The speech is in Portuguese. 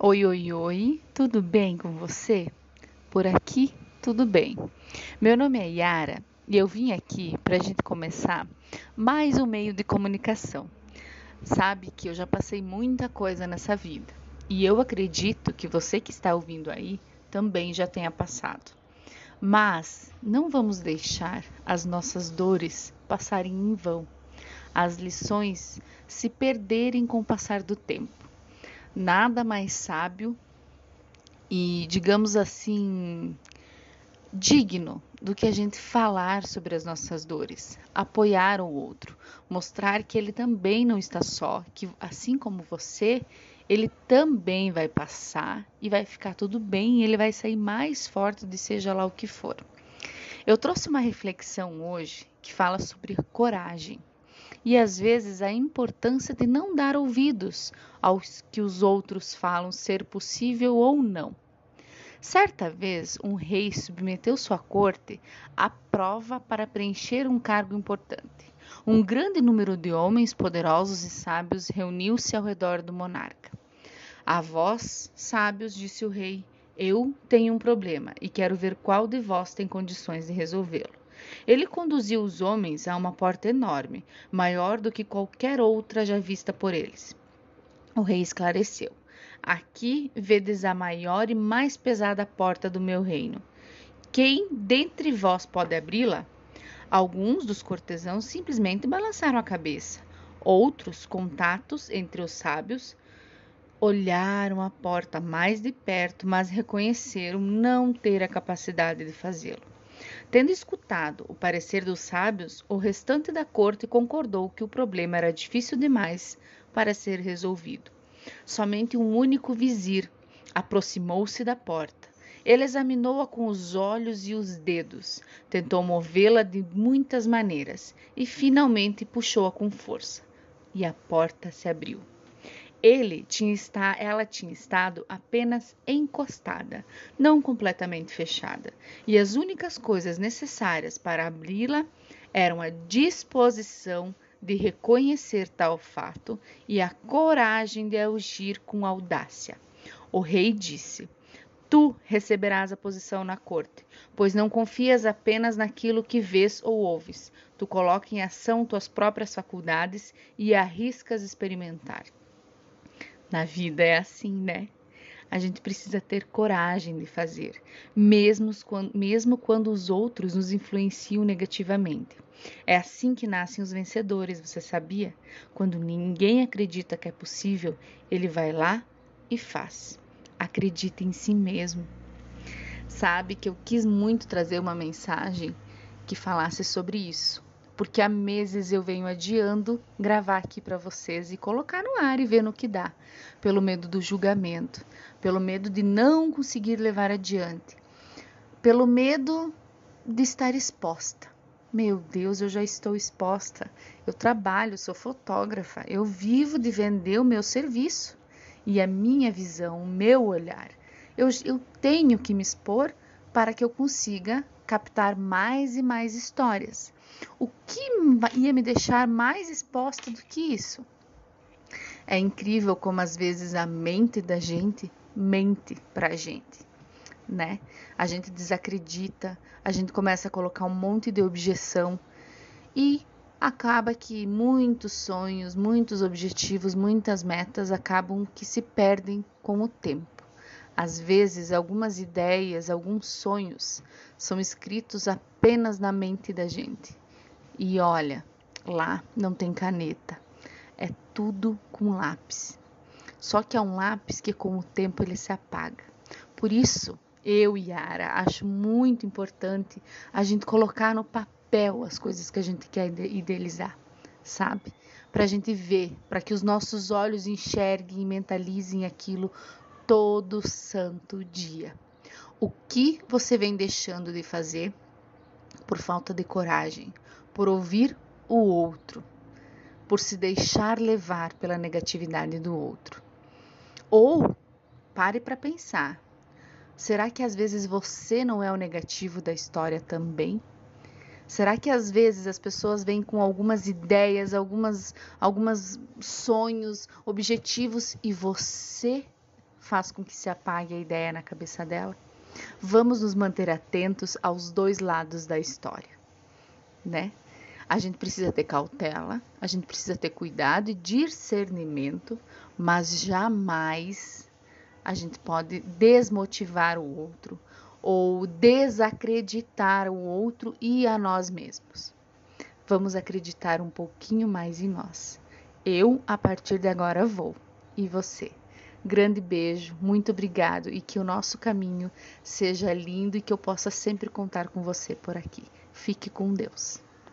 Oi, oi, oi, tudo bem com você? Por aqui, tudo bem. Meu nome é Yara e eu vim aqui para a gente começar mais um meio de comunicação. Sabe que eu já passei muita coisa nessa vida e eu acredito que você que está ouvindo aí também já tenha passado. Mas não vamos deixar as nossas dores passarem em vão, as lições se perderem com o passar do tempo nada mais sábio e, digamos assim, digno do que a gente falar sobre as nossas dores, apoiar o outro, mostrar que ele também não está só, que assim como você, ele também vai passar e vai ficar tudo bem, ele vai sair mais forte de seja lá o que for. Eu trouxe uma reflexão hoje que fala sobre coragem e às vezes a importância de não dar ouvidos aos que os outros falam ser possível ou não. Certa vez, um rei submeteu sua corte à prova para preencher um cargo importante. Um grande número de homens poderosos e sábios reuniu-se ao redor do monarca. A vós, sábios, disse o rei, eu tenho um problema e quero ver qual de vós tem condições de resolvê-lo. Ele conduziu os homens a uma porta enorme, maior do que qualquer outra já vista por eles. O rei esclareceu: Aqui vedes a maior e mais pesada porta do meu reino. Quem dentre vós pode abri-la? Alguns dos cortesãos simplesmente balançaram a cabeça. Outros, contatos entre os sábios, olharam a porta mais de perto, mas reconheceram não ter a capacidade de fazê-lo. Tendo escutado o parecer dos sábios, o restante da corte concordou que o problema era difícil demais para ser resolvido. Somente um único vizir aproximou-se da porta. Ele examinou-a com os olhos e os dedos, tentou movê-la de muitas maneiras e finalmente puxou-a com força. E a porta se abriu. Ele tinha está, ela tinha estado apenas encostada, não completamente fechada, e as únicas coisas necessárias para abri-la eram a disposição de reconhecer tal fato e a coragem de agir com audácia. O rei disse: Tu receberás a posição na corte, pois não confias apenas naquilo que vês ou ouves. Tu coloca em ação tuas próprias faculdades e arriscas experimentar. Na vida é assim, né? A gente precisa ter coragem de fazer, mesmo quando, mesmo quando os outros nos influenciam negativamente. É assim que nascem os vencedores, você sabia? Quando ninguém acredita que é possível, ele vai lá e faz. Acredita em si mesmo. Sabe que eu quis muito trazer uma mensagem que falasse sobre isso porque há meses eu venho adiando gravar aqui para vocês e colocar no ar e ver no que dá, pelo medo do julgamento, pelo medo de não conseguir levar adiante, pelo medo de estar exposta. Meu Deus, eu já estou exposta. Eu trabalho, sou fotógrafa, eu vivo de vender o meu serviço e a minha visão, o meu olhar. Eu, eu tenho que me expor para que eu consiga captar mais e mais histórias. O que ia me deixar mais exposta do que isso? É incrível como às vezes a mente da gente mente pra gente, né? A gente desacredita, a gente começa a colocar um monte de objeção e acaba que muitos sonhos, muitos objetivos, muitas metas acabam que se perdem com o tempo. Às vezes, algumas ideias, alguns sonhos são escritos apenas na mente da gente. E olha, lá não tem caneta, é tudo com lápis. Só que é um lápis que com o tempo ele se apaga. Por isso, eu e Yara acho muito importante a gente colocar no papel as coisas que a gente quer idealizar, sabe? Para a gente ver, para que os nossos olhos enxerguem e mentalizem aquilo todo santo dia. O que você vem deixando de fazer por falta de coragem, por ouvir o outro, por se deixar levar pela negatividade do outro? Ou pare para pensar: será que às vezes você não é o negativo da história também? Será que às vezes as pessoas vêm com algumas ideias, algumas, algumas sonhos, objetivos e você faz com que se apague a ideia na cabeça dela. Vamos nos manter atentos aos dois lados da história, né? A gente precisa ter cautela, a gente precisa ter cuidado e discernimento, mas jamais a gente pode desmotivar o outro ou desacreditar o outro e a nós mesmos. Vamos acreditar um pouquinho mais em nós. Eu, a partir de agora, vou. E você? Grande beijo, muito obrigado e que o nosso caminho seja lindo e que eu possa sempre contar com você por aqui. Fique com Deus.